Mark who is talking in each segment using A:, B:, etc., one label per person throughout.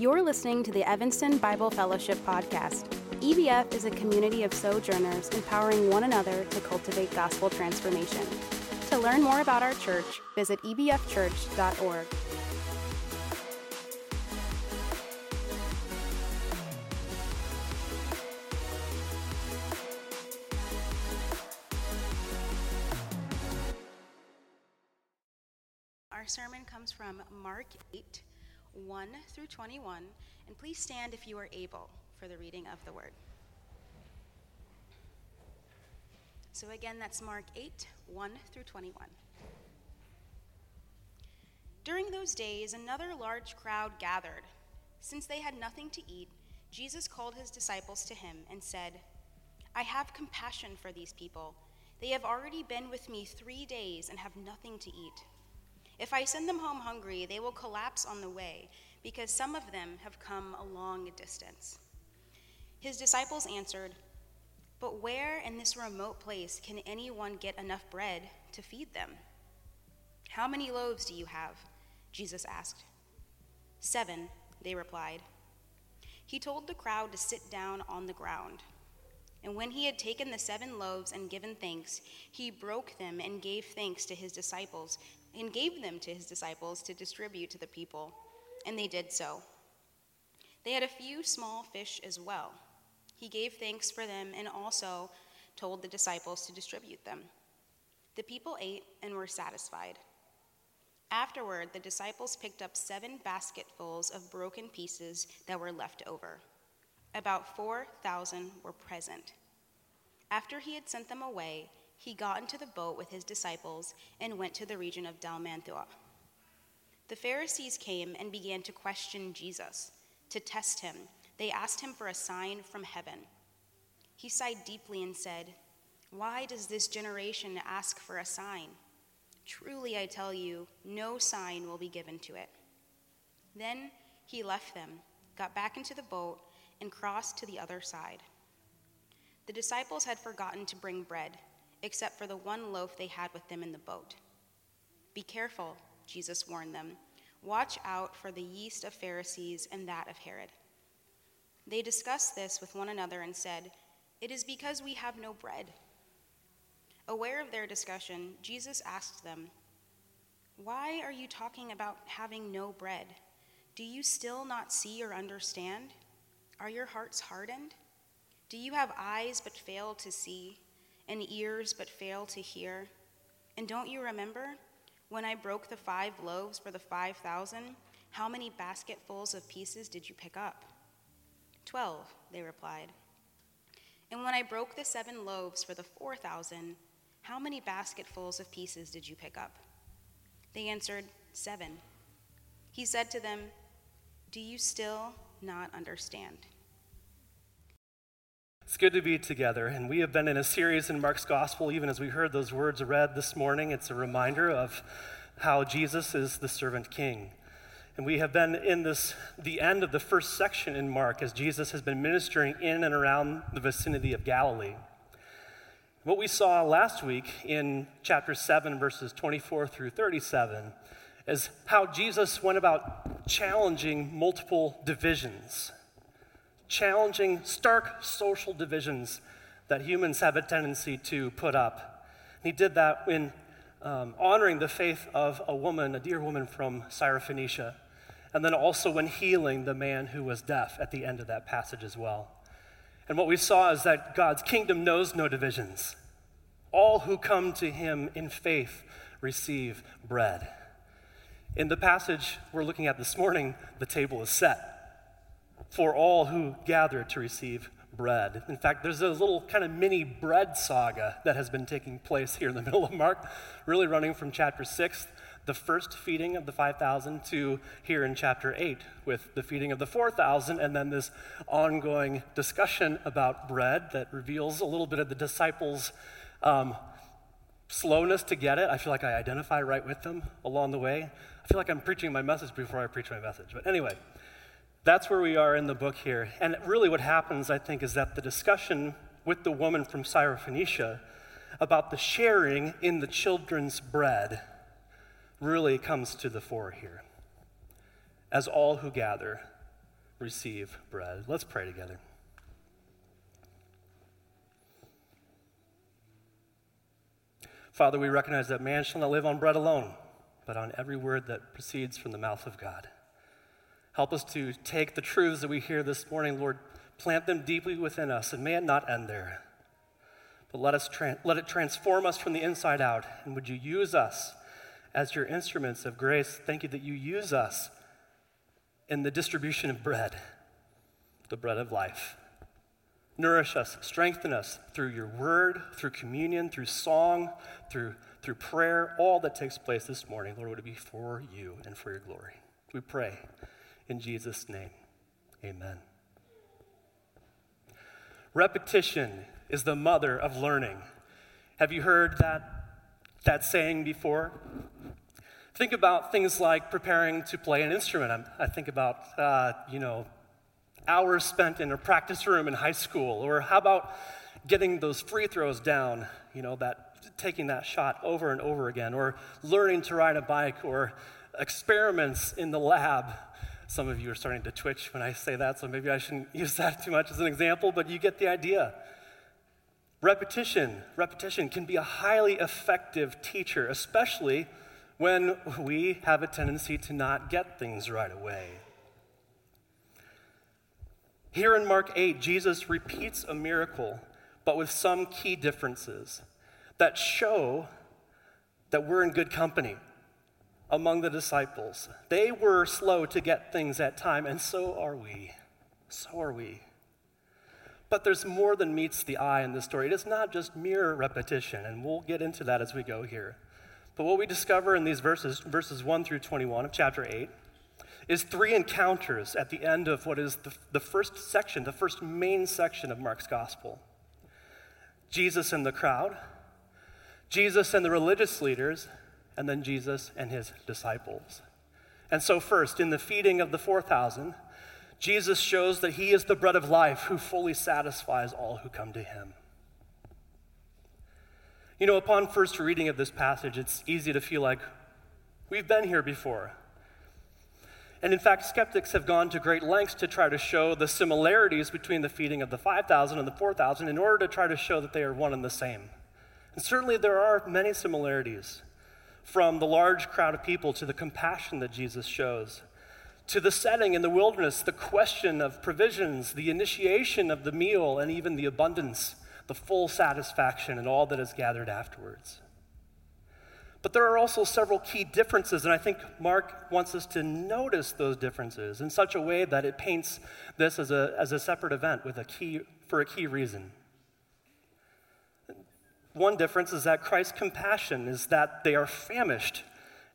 A: You're listening to the Evanston Bible Fellowship Podcast. EBF is a community of sojourners empowering one another to cultivate gospel transformation. To learn more about our church, visit ebfchurch.org. Our sermon comes from Mark 8, 1 through 21, and please stand if you are able for the reading of the word. So again, that's Mark 8, 1 through 21. During those days, another large crowd gathered. Since they had nothing to eat, Jesus called his disciples to him and said, I have compassion for these people. They have already been with me three days and have nothing to eat. If I send them home hungry, they will collapse on the way, because some of them have come a long distance. His disciples answered, But where in this remote place can anyone get enough bread to feed them? How many loaves do you have? Jesus asked. Seven, they replied. He told the crowd to sit down on the ground. And when he had taken the seven loaves and given thanks, he broke them and gave thanks to his disciples and gave them to his disciples to distribute to the people, and they did so. They had a few small fish as well. He gave thanks for them and also told the disciples to distribute them. The people ate and were satisfied. Afterward, the disciples picked up seven basketfuls of broken pieces that were left over. About 4,000 were present. After he had sent them away, he got into the boat with his disciples and went to the region of Dalmanutha. The Pharisees came and began to question Jesus. To test him, they asked him for a sign from heaven. He sighed deeply and said, Why does this generation ask for a sign? Truly, I tell you, no sign will be given to it. Then he left them, got back into the boat, and crossed to the other side. The disciples had forgotten to bring bread except for the one loaf they had with them in the boat. Be careful, Jesus warned them. Watch out for the yeast of Pharisees and that of Herod. They discussed this with one another and said, It is because we have no bread. Aware of their discussion, Jesus asked them, Why are you talking about having no bread? Do you still not see or understand? Are your hearts hardened? Do you have eyes but fail to see? And ears but fail to hear? And don't you remember when I broke the five loaves for the 5,000? How many basketfuls of pieces did you pick up? Twelve, they replied. And when I broke the seven loaves for the 4,000, how many basketfuls of pieces did you pick up? They answered, Seven. He said to them, Do you still not understand?
B: It's good to be together, and we have been in a series in Mark's Gospel. Even as we heard those words read this morning, it's a reminder of how Jesus is the servant king. And we have been in this, the end of the first section in Mark as Jesus has been ministering in and around the vicinity of Galilee. What we saw last week in chapter 7, verses 24 through 37, is how Jesus went about challenging multiple divisions challenging stark social divisions that humans have a tendency to put up. He did that in um, honoring the faith of a woman, a dear woman from Syrophoenicia, and then also when healing the man who was deaf at the end of that passage as well. And what we saw is that God's kingdom knows no divisions. All who come to him in faith receive bread. In the passage we're looking at this morning, the table is set for all who gather to receive bread. In fact, there's a little kind of mini bread saga that has been taking place here in the middle of Mark, really running from chapter 6, the first feeding of the 5,000, to here in chapter 8 with the feeding of the 4,000, and then this ongoing discussion about bread that reveals a little bit of the disciples' um, slowness to get it. I feel like I identify right with them along the way. I feel like I'm preaching my message before I preach my message. But anyway, that's where we are in the book here. And really, what happens, I think, is that the discussion with the woman from Syrophoenicia about the sharing in the children's bread really comes to the fore here. As all who gather receive bread. Let's pray together. Father, we recognize that man shall not live on bread alone, but on every word that proceeds from the mouth of God. Help us to take the truths that we hear this morning, Lord, plant them deeply within us, and may it not end there. But let, us tra- let it transform us from the inside out. And would you use us as your instruments of grace? Thank you that you use us in the distribution of bread, the bread of life. Nourish us, strengthen us through your word, through communion, through song, through, through prayer, all that takes place this morning. Lord, would it be for you and for your glory? We pray in Jesus' name. Amen. Repetition is the mother of learning. Have you heard that, that saying before? Think about things like preparing to play an instrument. I, I think about, uh, you know, hours spent in a practice room in high school, or how about getting those free throws down, you know, that taking that shot over and over again, or learning to ride a bike, or experiments in the lab. Some of you are starting to twitch when I say that, so maybe I shouldn't use that too much as an example, but you get the idea. Repetition, repetition can be a highly effective teacher, especially when we have a tendency to not get things right away. Here in Mark 8, Jesus repeats a miracle, but with some key differences that show that we're in good company among the disciples. They were slow to get things at time, and so are we. So are we. But there's more than meets the eye in this story. It is not just mere repetition, and we'll get into that as we go here. But what we discover in these verses, verses 1 through 21 of chapter 8, is three encounters at the end of what is the, the first section, the first main section of Mark's gospel Jesus and the crowd, Jesus and the religious leaders, and then Jesus and his disciples. And so, first, in the feeding of the 4,000, Jesus shows that he is the bread of life who fully satisfies all who come to him. You know, upon first reading of this passage, it's easy to feel like we've been here before. And in fact, skeptics have gone to great lengths to try to show the similarities between the feeding of the 5,000 and the 4,000 in order to try to show that they are one and the same. And certainly there are many similarities from the large crowd of people to the compassion that Jesus shows, to the setting in the wilderness, the question of provisions, the initiation of the meal, and even the abundance, the full satisfaction, and all that is gathered afterwards. But there are also several key differences, and I think Mark wants us to notice those differences in such a way that it paints this as a, as a separate event with a key, for a key reason. One difference is that Christ's compassion is that they are famished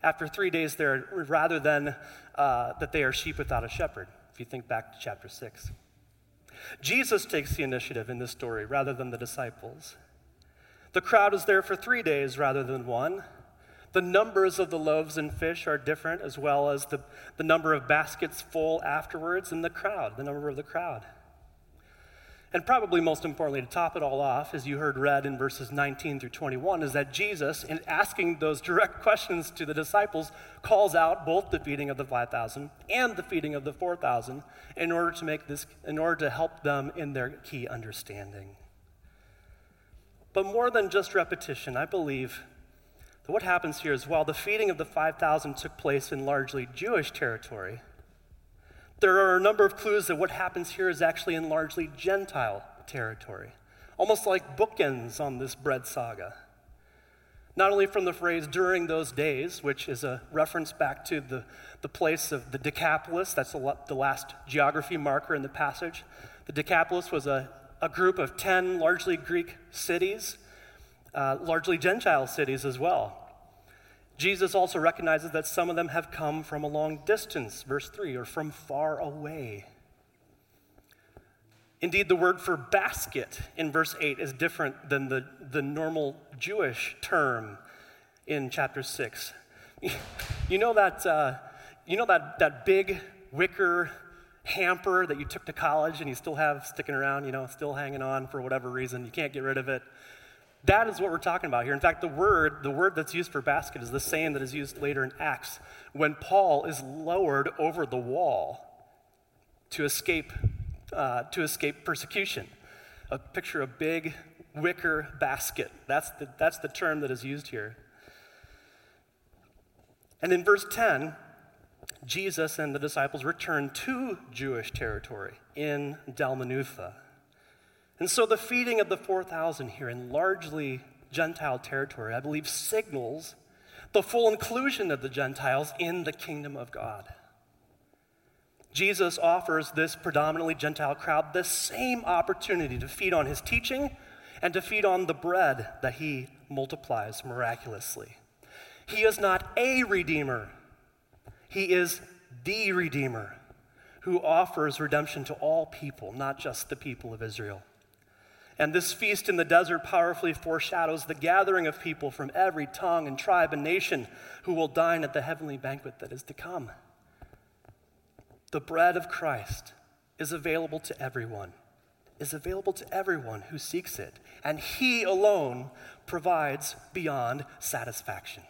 B: after three days there, rather than uh, that they are sheep without a shepherd, if you think back to chapter 6. Jesus takes the initiative in this story rather than the disciples. The crowd is there for three days rather than one. The numbers of the loaves and fish are different, as well as the, the number of baskets full afterwards, and the crowd, the number of the crowd. And probably most importantly, to top it all off, as you heard read in verses 19 through 21, is that Jesus, in asking those direct questions to the disciples, calls out both the feeding of the 5,000 and the feeding of the 4,000 in order to make this, in order to help them in their key understanding. But more than just repetition, I believe that what happens here is while the feeding of the 5,000 took place in largely Jewish territory, there are a number of clues that what happens here is actually in largely Gentile territory, almost like bookends on this bread saga. Not only from the phrase during those days, which is a reference back to the, the place of the Decapolis, that's the last geography marker in the passage. The Decapolis was a, a group of 10 largely Greek cities, uh, largely Gentile cities as well. Jesus also recognizes that some of them have come from a long distance, verse 3, or from far away. Indeed, the word for basket in verse 8 is different than the, the normal Jewish term in chapter 6. You know that, uh, you know that, that big wicker hamper that you took to college and you still have sticking around, you know, still hanging on for whatever reason? You can't get rid of it. That is what we're talking about here. In fact, the word, the word that's used for basket is the same that is used later in Acts when Paul is lowered over the wall to escape, uh, to escape persecution. A picture a big wicker basket. That's the, that's the term that is used here. And in verse 10, Jesus and the disciples return to Jewish territory in Dalmanutha. And so the feeding of the 4,000 here in largely Gentile territory, I believe, signals the full inclusion of the Gentiles in the kingdom of God. Jesus offers this predominantly Gentile crowd the same opportunity to feed on his teaching and to feed on the bread that he multiplies miraculously. He is not a redeemer, he is the redeemer who offers redemption to all people, not just the people of Israel. And this feast in the desert powerfully foreshadows the gathering of people from every tongue and tribe and nation who will dine at the heavenly banquet that is to come. The bread of Christ is available to everyone, is available to everyone who seeks it, and He alone provides beyond satisfaction.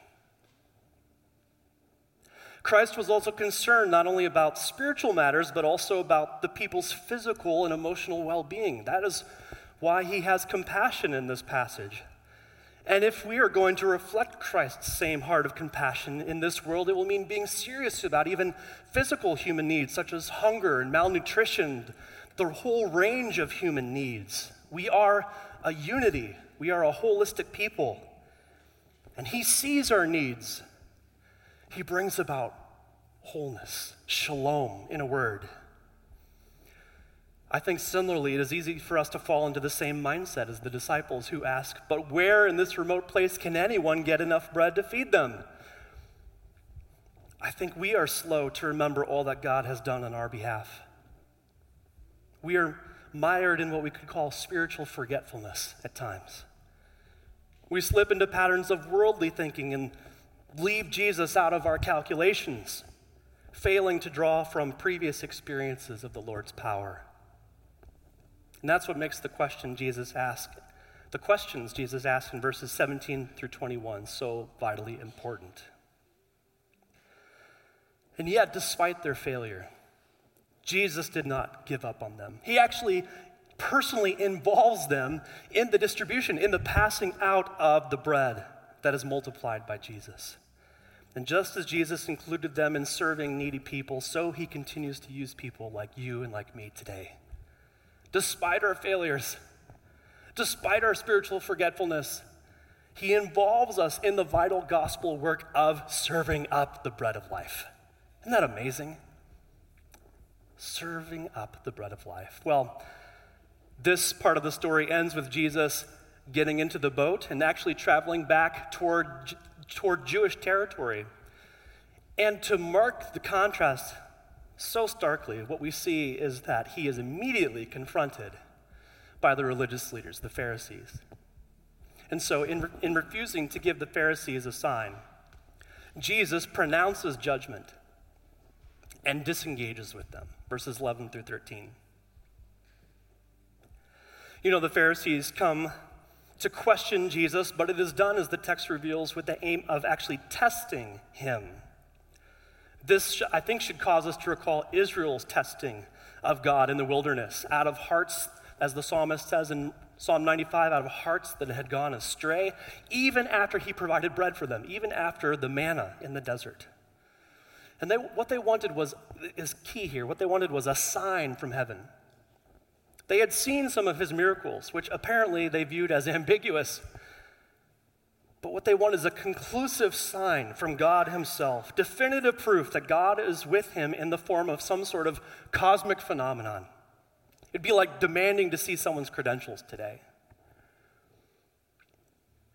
B: Christ was also concerned not only about spiritual matters, but also about the people's physical and emotional well being. That is why he has compassion in this passage. And if we are going to reflect Christ's same heart of compassion in this world, it will mean being serious about even physical human needs, such as hunger and malnutrition, the whole range of human needs. We are a unity, we are a holistic people. And He sees our needs. He brings about wholeness, shalom, in a word. I think similarly, it is easy for us to fall into the same mindset as the disciples who ask, But where in this remote place can anyone get enough bread to feed them? I think we are slow to remember all that God has done on our behalf. We are mired in what we could call spiritual forgetfulness at times. We slip into patterns of worldly thinking and leave Jesus out of our calculations, failing to draw from previous experiences of the Lord's power. And that's what makes the question Jesus asked, the questions Jesus asked in verses 17 through 21 so vitally important. And yet, despite their failure, Jesus did not give up on them. He actually personally involves them in the distribution, in the passing out of the bread that is multiplied by Jesus. And just as Jesus included them in serving needy people, so he continues to use people like you and like me today despite our failures, despite our spiritual forgetfulness, He involves us in the vital gospel work of serving up the bread of life. Isn't that amazing? Serving up the bread of life. Well, this part of the story ends with Jesus getting into the boat and actually traveling back toward, toward Jewish territory. And to mark the contrast so starkly, what we see is that he is immediately confronted by the religious leaders, the Pharisees. And so, in, in refusing to give the Pharisees a sign, Jesus pronounces judgment and disengages with them. Verses 11 through 13. You know, the Pharisees come to question Jesus, but it is done, as the text reveals, with the aim of actually testing him. This, I think, should cause us to recall Israel's testing of God in the wilderness, out of hearts, as the psalmist says in Psalm 95, out of hearts that had gone astray, even after he provided bread for them, even after the manna in the desert. And they, what they wanted was, is key here, what they wanted was a sign from heaven. They had seen some of his miracles, which apparently they viewed as ambiguous. But what they want is a conclusive sign from God Himself, definitive proof that God is with him in the form of some sort of cosmic phenomenon. It'd be like demanding to see someone's credentials today.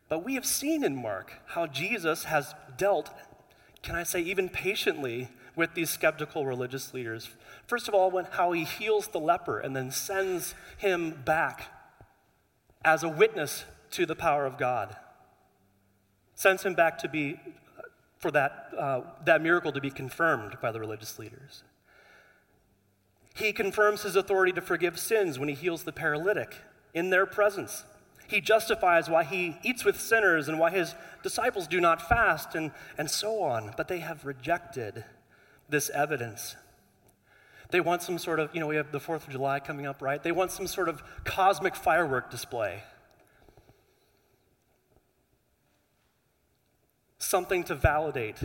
B: But we have seen in Mark how Jesus has dealt, can I say, even patiently with these skeptical religious leaders. First of all, when, how he heals the leper and then sends him back as a witness to the power of God sends him back to be, for that, uh, that miracle to be confirmed by the religious leaders. He confirms his authority to forgive sins when he heals the paralytic in their presence. He justifies why he eats with sinners and why his disciples do not fast and, and so on. But they have rejected this evidence. They want some sort of, you know, we have the 4th of July coming up, right? They want some sort of cosmic firework display. Something to validate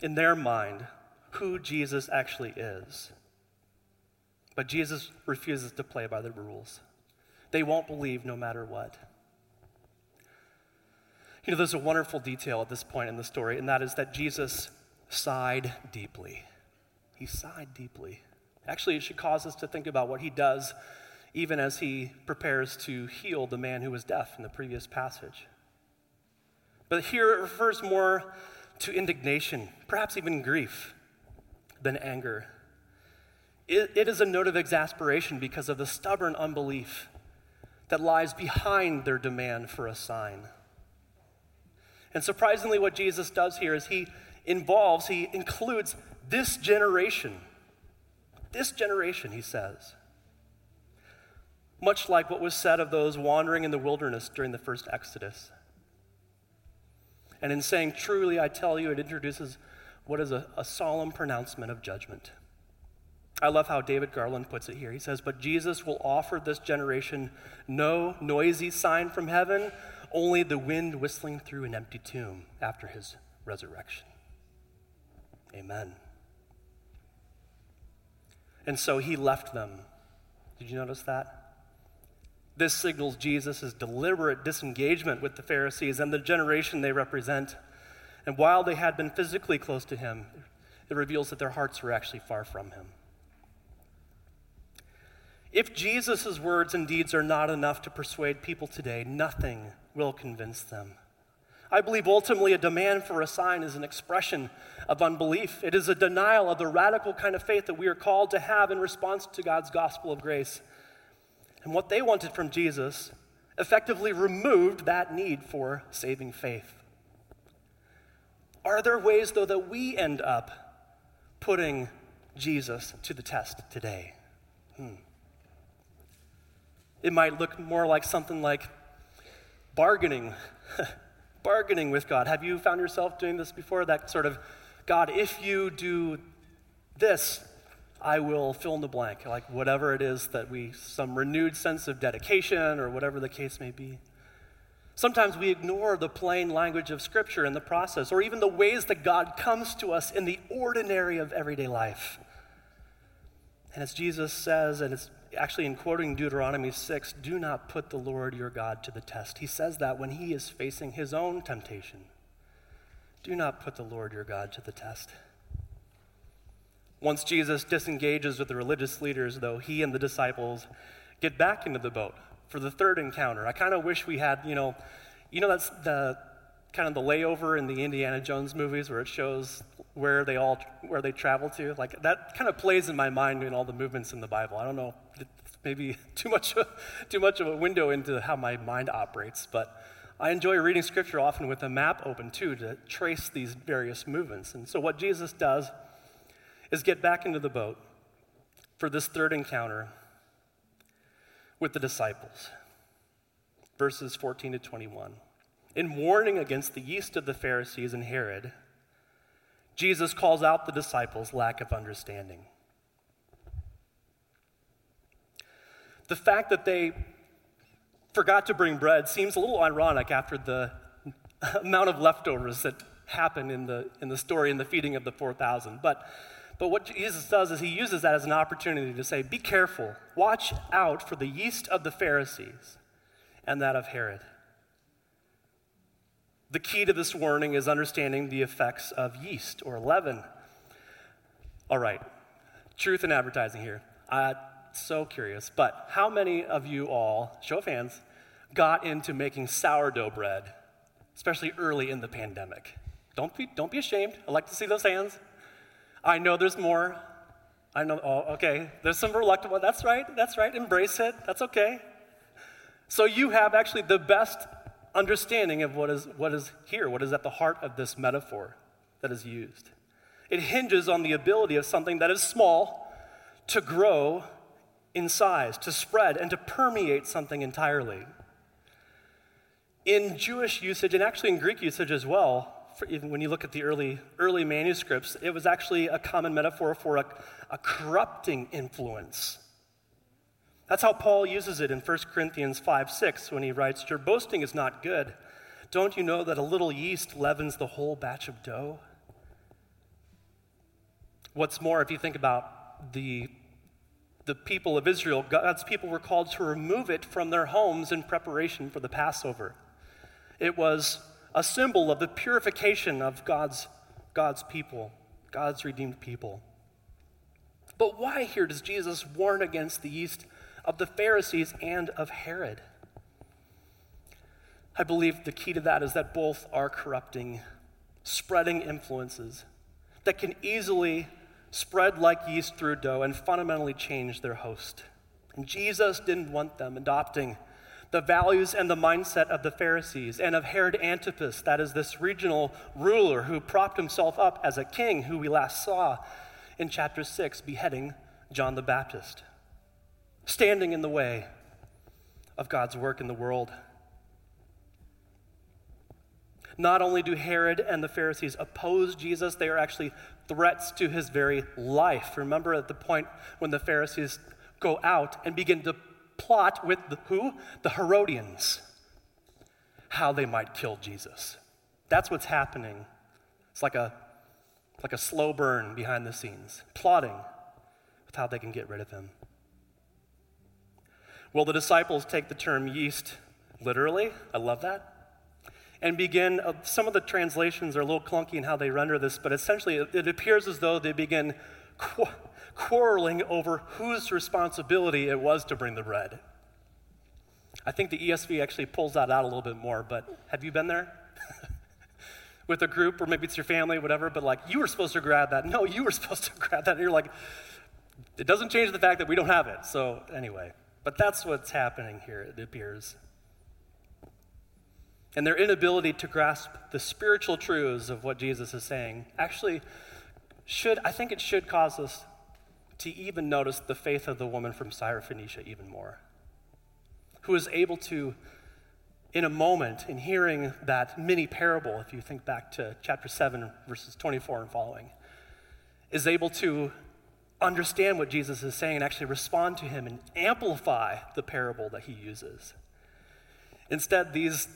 B: in their mind who Jesus actually is. But Jesus refuses to play by the rules. They won't believe no matter what. You know, there's a wonderful detail at this point in the story, and that is that Jesus sighed deeply. He sighed deeply. Actually, it should cause us to think about what he does even as he prepares to heal the man who was deaf in the previous passage. But here it refers more to indignation, perhaps even grief, than anger. It, it is a note of exasperation because of the stubborn unbelief that lies behind their demand for a sign. And surprisingly, what Jesus does here is he involves, he includes this generation. This generation, he says. Much like what was said of those wandering in the wilderness during the first Exodus. And in saying, Truly, I tell you, it introduces what is a, a solemn pronouncement of judgment. I love how David Garland puts it here. He says, But Jesus will offer this generation no noisy sign from heaven, only the wind whistling through an empty tomb after his resurrection. Amen. And so he left them. Did you notice that? This signals Jesus' deliberate disengagement with the Pharisees and the generation they represent. And while they had been physically close to him, it reveals that their hearts were actually far from him. If Jesus' words and deeds are not enough to persuade people today, nothing will convince them. I believe ultimately a demand for a sign is an expression of unbelief. It is a denial of the radical kind of faith that we are called to have in response to God's gospel of grace. And what they wanted from Jesus effectively removed that need for saving faith. Are there ways, though, that we end up putting Jesus to the test today? Hmm. It might look more like something like bargaining, bargaining with God. Have you found yourself doing this before? That sort of, God, if you do this, I will fill in the blank, like whatever it is that we, some renewed sense of dedication or whatever the case may be. Sometimes we ignore the plain language of Scripture in the process, or even the ways that God comes to us in the ordinary of everyday life. And as Jesus says, and it's actually in quoting Deuteronomy 6, do not put the Lord your God to the test. He says that when he is facing his own temptation. Do not put the Lord your God to the test. Once Jesus disengages with the religious leaders, though, he and the disciples get back into the boat for the third encounter. I kind of wish we had, you know, you know that's the kind of the layover in the Indiana Jones movies where it shows where they all where they travel to. Like that kind of plays in my mind in all the movements in the Bible. I don't know, maybe too much too much of a window into how my mind operates, but I enjoy reading scripture often with a map open too to trace these various movements. And so what Jesus does is get back into the boat for this third encounter with the disciples. Verses 14 to 21. In warning against the yeast of the Pharisees and Herod, Jesus calls out the disciples' lack of understanding. The fact that they forgot to bring bread seems a little ironic after the amount of leftovers that happened in the, in the story in the feeding of the 4,000. But, but what Jesus does is he uses that as an opportunity to say, Be careful, watch out for the yeast of the Pharisees and that of Herod. The key to this warning is understanding the effects of yeast or leaven. All right, truth in advertising here. Uh, so curious, but how many of you all, show of hands, got into making sourdough bread, especially early in the pandemic? Don't be, don't be ashamed. I like to see those hands. I know there's more. I know, oh, okay. There's some reluctant ones. That's right, that's right. Embrace it. That's okay. So you have actually the best understanding of what is, what is here, what is at the heart of this metaphor that is used. It hinges on the ability of something that is small to grow in size, to spread, and to permeate something entirely. In Jewish usage, and actually in Greek usage as well, even when you look at the early, early manuscripts, it was actually a common metaphor for a, a corrupting influence. That's how Paul uses it in 1 Corinthians 5 6 when he writes, Your boasting is not good. Don't you know that a little yeast leavens the whole batch of dough? What's more, if you think about the, the people of Israel, God's people were called to remove it from their homes in preparation for the Passover. It was a symbol of the purification of God's, God's people, God's redeemed people. But why here does Jesus warn against the yeast of the Pharisees and of Herod? I believe the key to that is that both are corrupting, spreading influences that can easily spread like yeast through dough and fundamentally change their host. And Jesus didn't want them adopting the values and the mindset of the Pharisees and of Herod Antipas, that is, this regional ruler who propped himself up as a king, who we last saw in chapter 6 beheading John the Baptist, standing in the way of God's work in the world. Not only do Herod and the Pharisees oppose Jesus, they are actually threats to his very life. Remember at the point when the Pharisees go out and begin to plot with the, who? The Herodians, how they might kill Jesus. That's what's happening. It's like a, like a slow burn behind the scenes, plotting with how they can get rid of him. Well, the disciples take the term yeast literally. I love that and begin. Uh, some of the translations are a little clunky in how they render this, but essentially it, it appears as though they begin qu- quarreling over whose responsibility it was to bring the bread. I think the ESV actually pulls that out a little bit more, but have you been there? With a group, or maybe it's your family, whatever, but like, you were supposed to grab that. No, you were supposed to grab that. And you're like, it doesn't change the fact that we don't have it. So, anyway, but that's what's happening here, it appears and their inability to grasp the spiritual truths of what Jesus is saying actually should, I think it should cause us to even notice the faith of the woman from Syrophoenicia even more, who is able to, in a moment, in hearing that mini parable, if you think back to chapter 7, verses 24 and following, is able to understand what Jesus is saying and actually respond to him and amplify the parable that he uses. Instead, these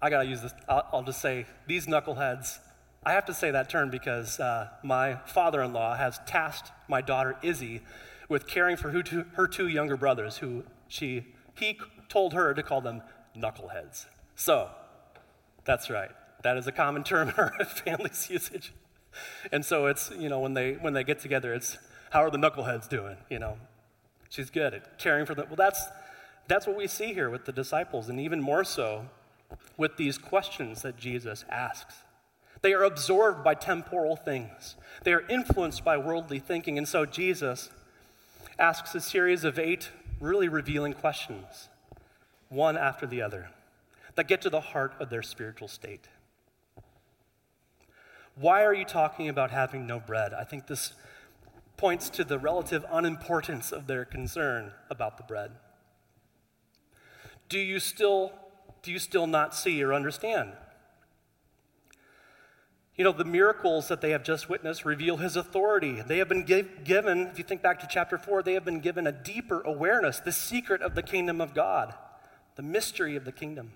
B: I got to use this. I'll, I'll, just say these knuckleheads. I have to say that term because uh, my father in law has tasked my daughter Izzy with caring for her two younger brothers, who she, he told her to call them knuckleheads. So, that's right. That is a common term in our family's usage. And so it's, you know, when they, when they get together, it's, how are the knuckleheads doing? You know, she's good at caring for them. Well, that's, that's what we see here with the disciples, and even more so with these questions that Jesus asks. They are absorbed by temporal things, they are influenced by worldly thinking. And so Jesus asks a series of eight really revealing questions, one after the other, that get to the heart of their spiritual state. Why are you talking about having no bread? I think this points to the relative unimportance of their concern about the bread. Do you still do you still not see or understand? You know, the miracles that they have just witnessed reveal his authority. They have been give, given, if you think back to chapter 4, they have been given a deeper awareness, the secret of the kingdom of God, the mystery of the kingdom.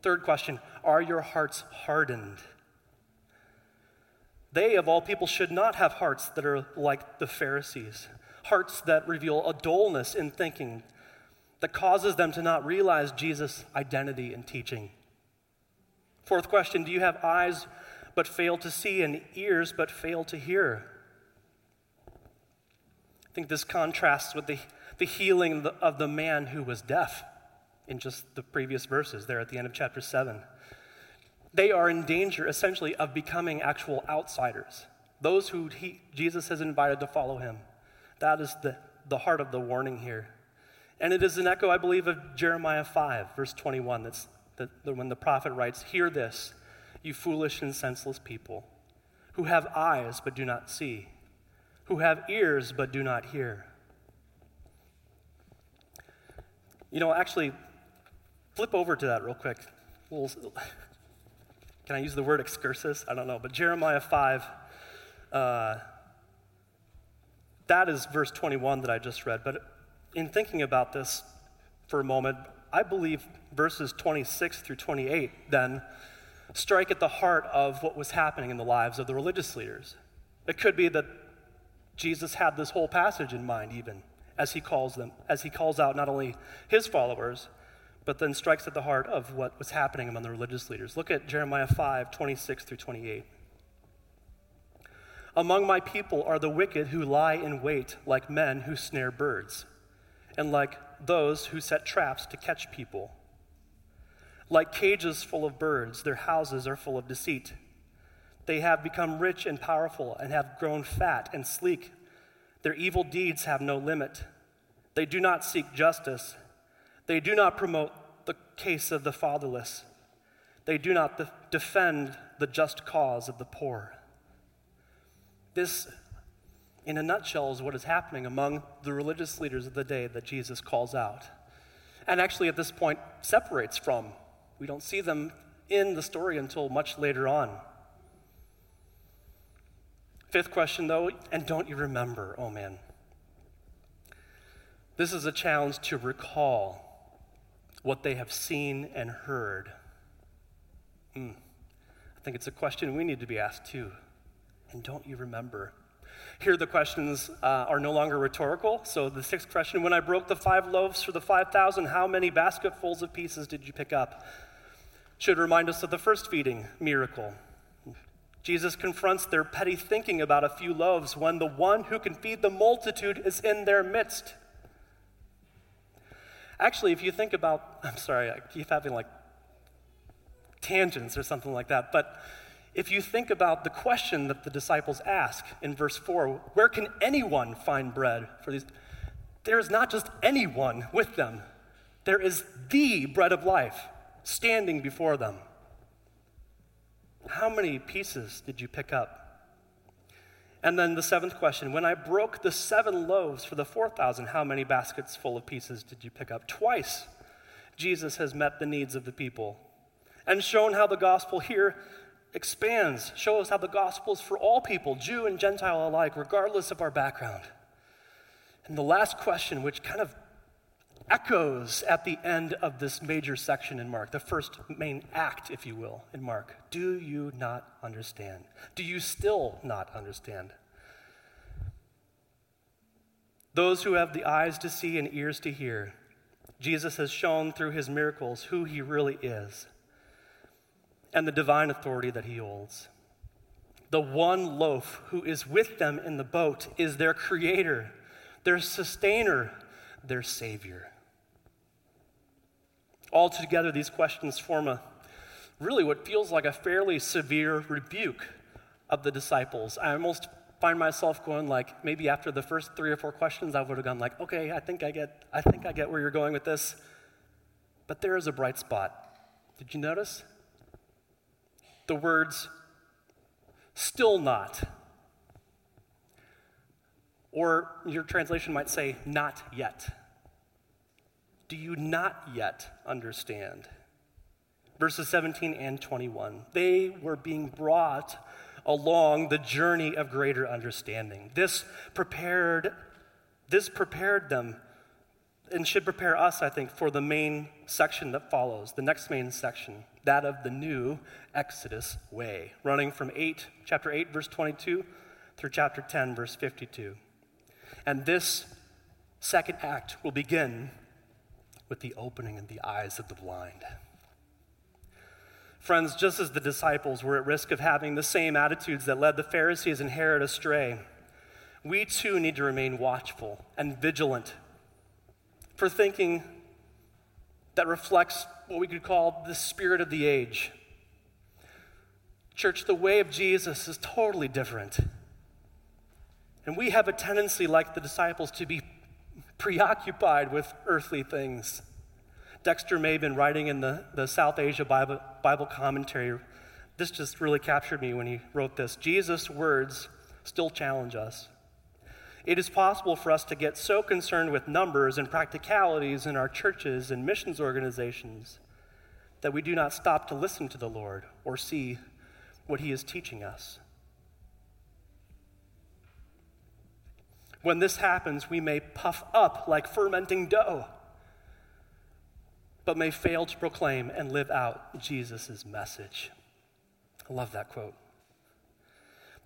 B: Third question Are your hearts hardened? They, of all people, should not have hearts that are like the Pharisees, hearts that reveal a dullness in thinking, that causes them to not realize Jesus' identity and teaching. Fourth question Do you have eyes but fail to see and ears but fail to hear? I think this contrasts with the, the healing of the man who was deaf in just the previous verses there at the end of chapter 7. They are in danger, essentially, of becoming actual outsiders, those who he, Jesus has invited to follow him. That is the, the heart of the warning here. And it is an echo, I believe, of Jeremiah 5, verse 21, that's when the prophet writes, Hear this, you foolish and senseless people, who have eyes but do not see, who have ears but do not hear. You know, actually, flip over to that real quick. can I use the word excursus? I don't know, but Jeremiah 5, uh, that is verse 21 that I just read. But in thinking about this for a moment, I believe verses 26 through 28 then strike at the heart of what was happening in the lives of the religious leaders. It could be that Jesus had this whole passage in mind, even as he calls them, as he calls out not only his followers, but then strikes at the heart of what was happening among the religious leaders. Look at Jeremiah 5 26 through 28. Among my people are the wicked who lie in wait like men who snare birds, and like those who set traps to catch people. Like cages full of birds, their houses are full of deceit. They have become rich and powerful and have grown fat and sleek. Their evil deeds have no limit. They do not seek justice. They do not promote the case of the fatherless. They do not defend the just cause of the poor. This, in a nutshell, is what is happening among the religious leaders of the day that Jesus calls out. And actually, at this point, separates from. We don't see them in the story until much later on. Fifth question, though, and don't you remember? Oh man. This is a challenge to recall what they have seen and heard. Mm. I think it's a question we need to be asked too. And don't you remember? Here, the questions uh, are no longer rhetorical. So, the sixth question when I broke the five loaves for the 5,000, how many basketfuls of pieces did you pick up? Should remind us of the first feeding miracle. Jesus confronts their petty thinking about a few loaves when the one who can feed the multitude is in their midst. Actually, if you think about, I'm sorry, I keep having like tangents or something like that, but if you think about the question that the disciples ask in verse 4, where can anyone find bread for these? There is not just anyone with them, there is the bread of life standing before them. How many pieces did you pick up? And then the seventh question when I broke the seven loaves for the 4,000, how many baskets full of pieces did you pick up? Twice, Jesus has met the needs of the people and shown how the gospel here expands, shows how the gospel is for all people, Jew and Gentile alike, regardless of our background. And the last question, which kind of echoes at the end of this major section in Mark, the first main act, if you will, in Mark. Do you not understand? Do you still not understand? Those who have the eyes to see and ears to hear, Jesus has shown through his miracles who he really is and the divine authority that he holds. The one loaf who is with them in the boat is their creator, their sustainer, their savior. Altogether, these questions form a really what feels like a fairly severe rebuke of the disciples. I almost find myself going like maybe after the first three or four questions I would have gone like, okay, I think I get I think I get where you're going with this. But there is a bright spot. Did you notice? The words still not. Or your translation might say, not yet do you not yet understand? Verses 17 and 21. They were being brought along the journey of greater understanding. This prepared, this prepared them and should prepare us, I think, for the main section that follows, the next main section, that of the new Exodus way, running from 8, chapter 8, verse 22 through chapter 10, verse 52. And this second act will begin with the opening of the eyes of the blind. Friends, just as the disciples were at risk of having the same attitudes that led the Pharisees and Herod astray, we too need to remain watchful and vigilant for thinking that reflects what we could call the spirit of the age. Church, the way of Jesus is totally different. And we have a tendency, like the disciples, to be preoccupied with earthly things. Dexter Maben, writing in the, the South Asia Bible, Bible commentary, this just really captured me when he wrote this. Jesus' words still challenge us. It is possible for us to get so concerned with numbers and practicalities in our churches and missions organizations that we do not stop to listen to the Lord or see what he is teaching us. When this happens, we may puff up like fermenting dough, but may fail to proclaim and live out Jesus' message. I love that quote.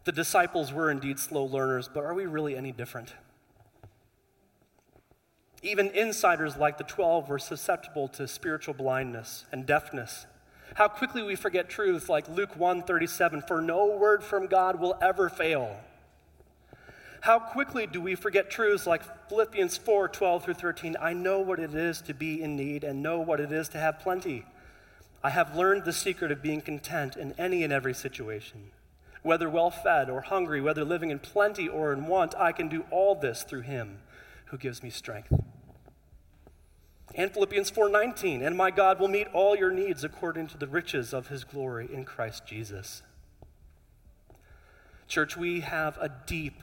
B: The disciples were indeed slow learners, but are we really any different? Even insiders like the 12 were susceptible to spiritual blindness and deafness. How quickly we forget truths like Luke 1:37 for no word from God will ever fail. How quickly do we forget truths like Philippians 4:12 through 13 I know what it is to be in need and know what it is to have plenty. I have learned the secret of being content in any and every situation. Whether well fed or hungry, whether living in plenty or in want, I can do all this through him who gives me strength. And Philippians 4:19, and my God will meet all your needs according to the riches of his glory in Christ Jesus. Church, we have a deep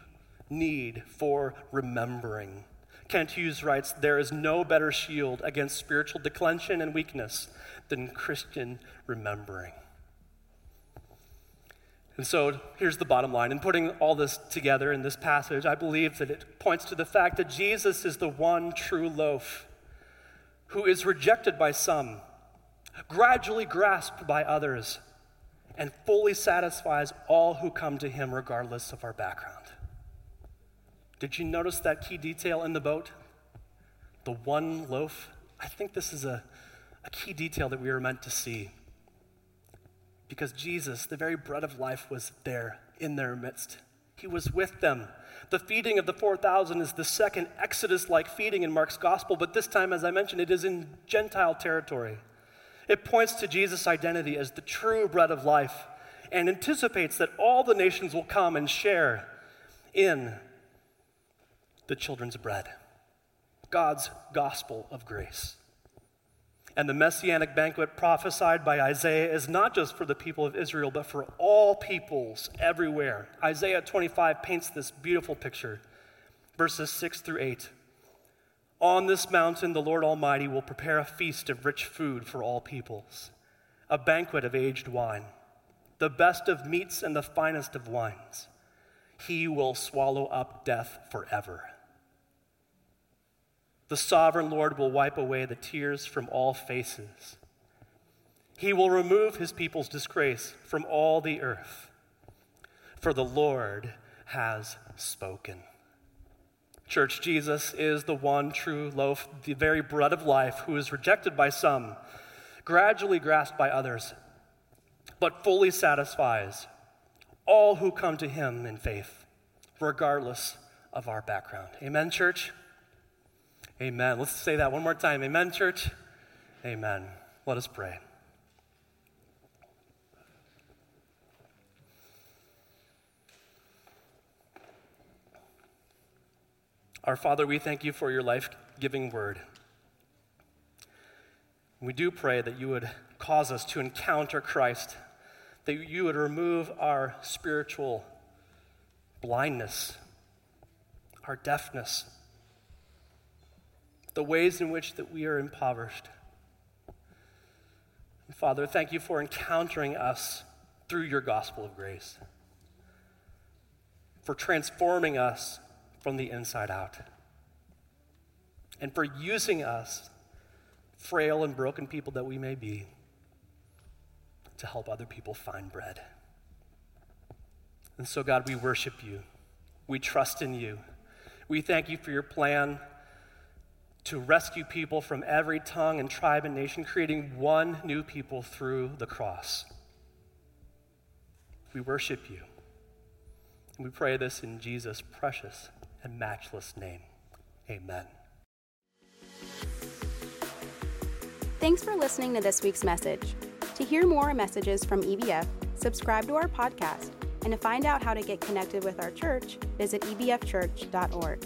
B: need for remembering. Kent Hughes writes, There is no better shield against spiritual declension and weakness than Christian remembering. And so here's the bottom line. In putting all this together in this passage, I believe that it points to the fact that Jesus is the one true loaf who is rejected by some, gradually grasped by others, and fully satisfies all who come to him regardless of our background. Did you notice that key detail in the boat? The one loaf? I think this is a, a key detail that we are meant to see because Jesus, the very bread of life, was there in their midst. He was with them. The feeding of the 4,000 is the second Exodus like feeding in Mark's gospel, but this time, as I mentioned, it is in Gentile territory. It points to Jesus' identity as the true bread of life and anticipates that all the nations will come and share in the children's bread, God's gospel of grace. And the messianic banquet prophesied by Isaiah is not just for the people of Israel, but for all peoples everywhere. Isaiah 25 paints this beautiful picture. Verses 6 through 8. On this mountain, the Lord Almighty will prepare a feast of rich food for all peoples, a banquet of aged wine, the best of meats and the finest of wines. He will swallow up death forever. The sovereign Lord will wipe away the tears from all faces. He will remove his people's disgrace from all the earth. For the Lord has spoken. Church, Jesus is the one true loaf, the very bread of life, who is rejected by some, gradually grasped by others, but fully satisfies all who come to him in faith, regardless of our background. Amen, church? Amen. Let's say that one more time. Amen, church? Amen. Let us pray. Our Father, we thank you for your life giving word. We do pray that you would cause us to encounter Christ, that you would remove our spiritual blindness, our deafness, the ways in which that we are impoverished. And Father, thank you for encountering us through your gospel of grace, for transforming us from the inside out, and for using us, frail and broken people that we may be, to help other people find bread. And so, God, we worship you. We trust in you. We thank you for your plan to rescue people from every tongue and tribe and nation, creating one new people through the cross. We worship you. And we pray this in Jesus' precious and matchless name. Amen.
A: Thanks for listening to this week's message. To hear more messages from EBF, subscribe to our podcast. And to find out how to get connected with our church, visit ebfchurch.org.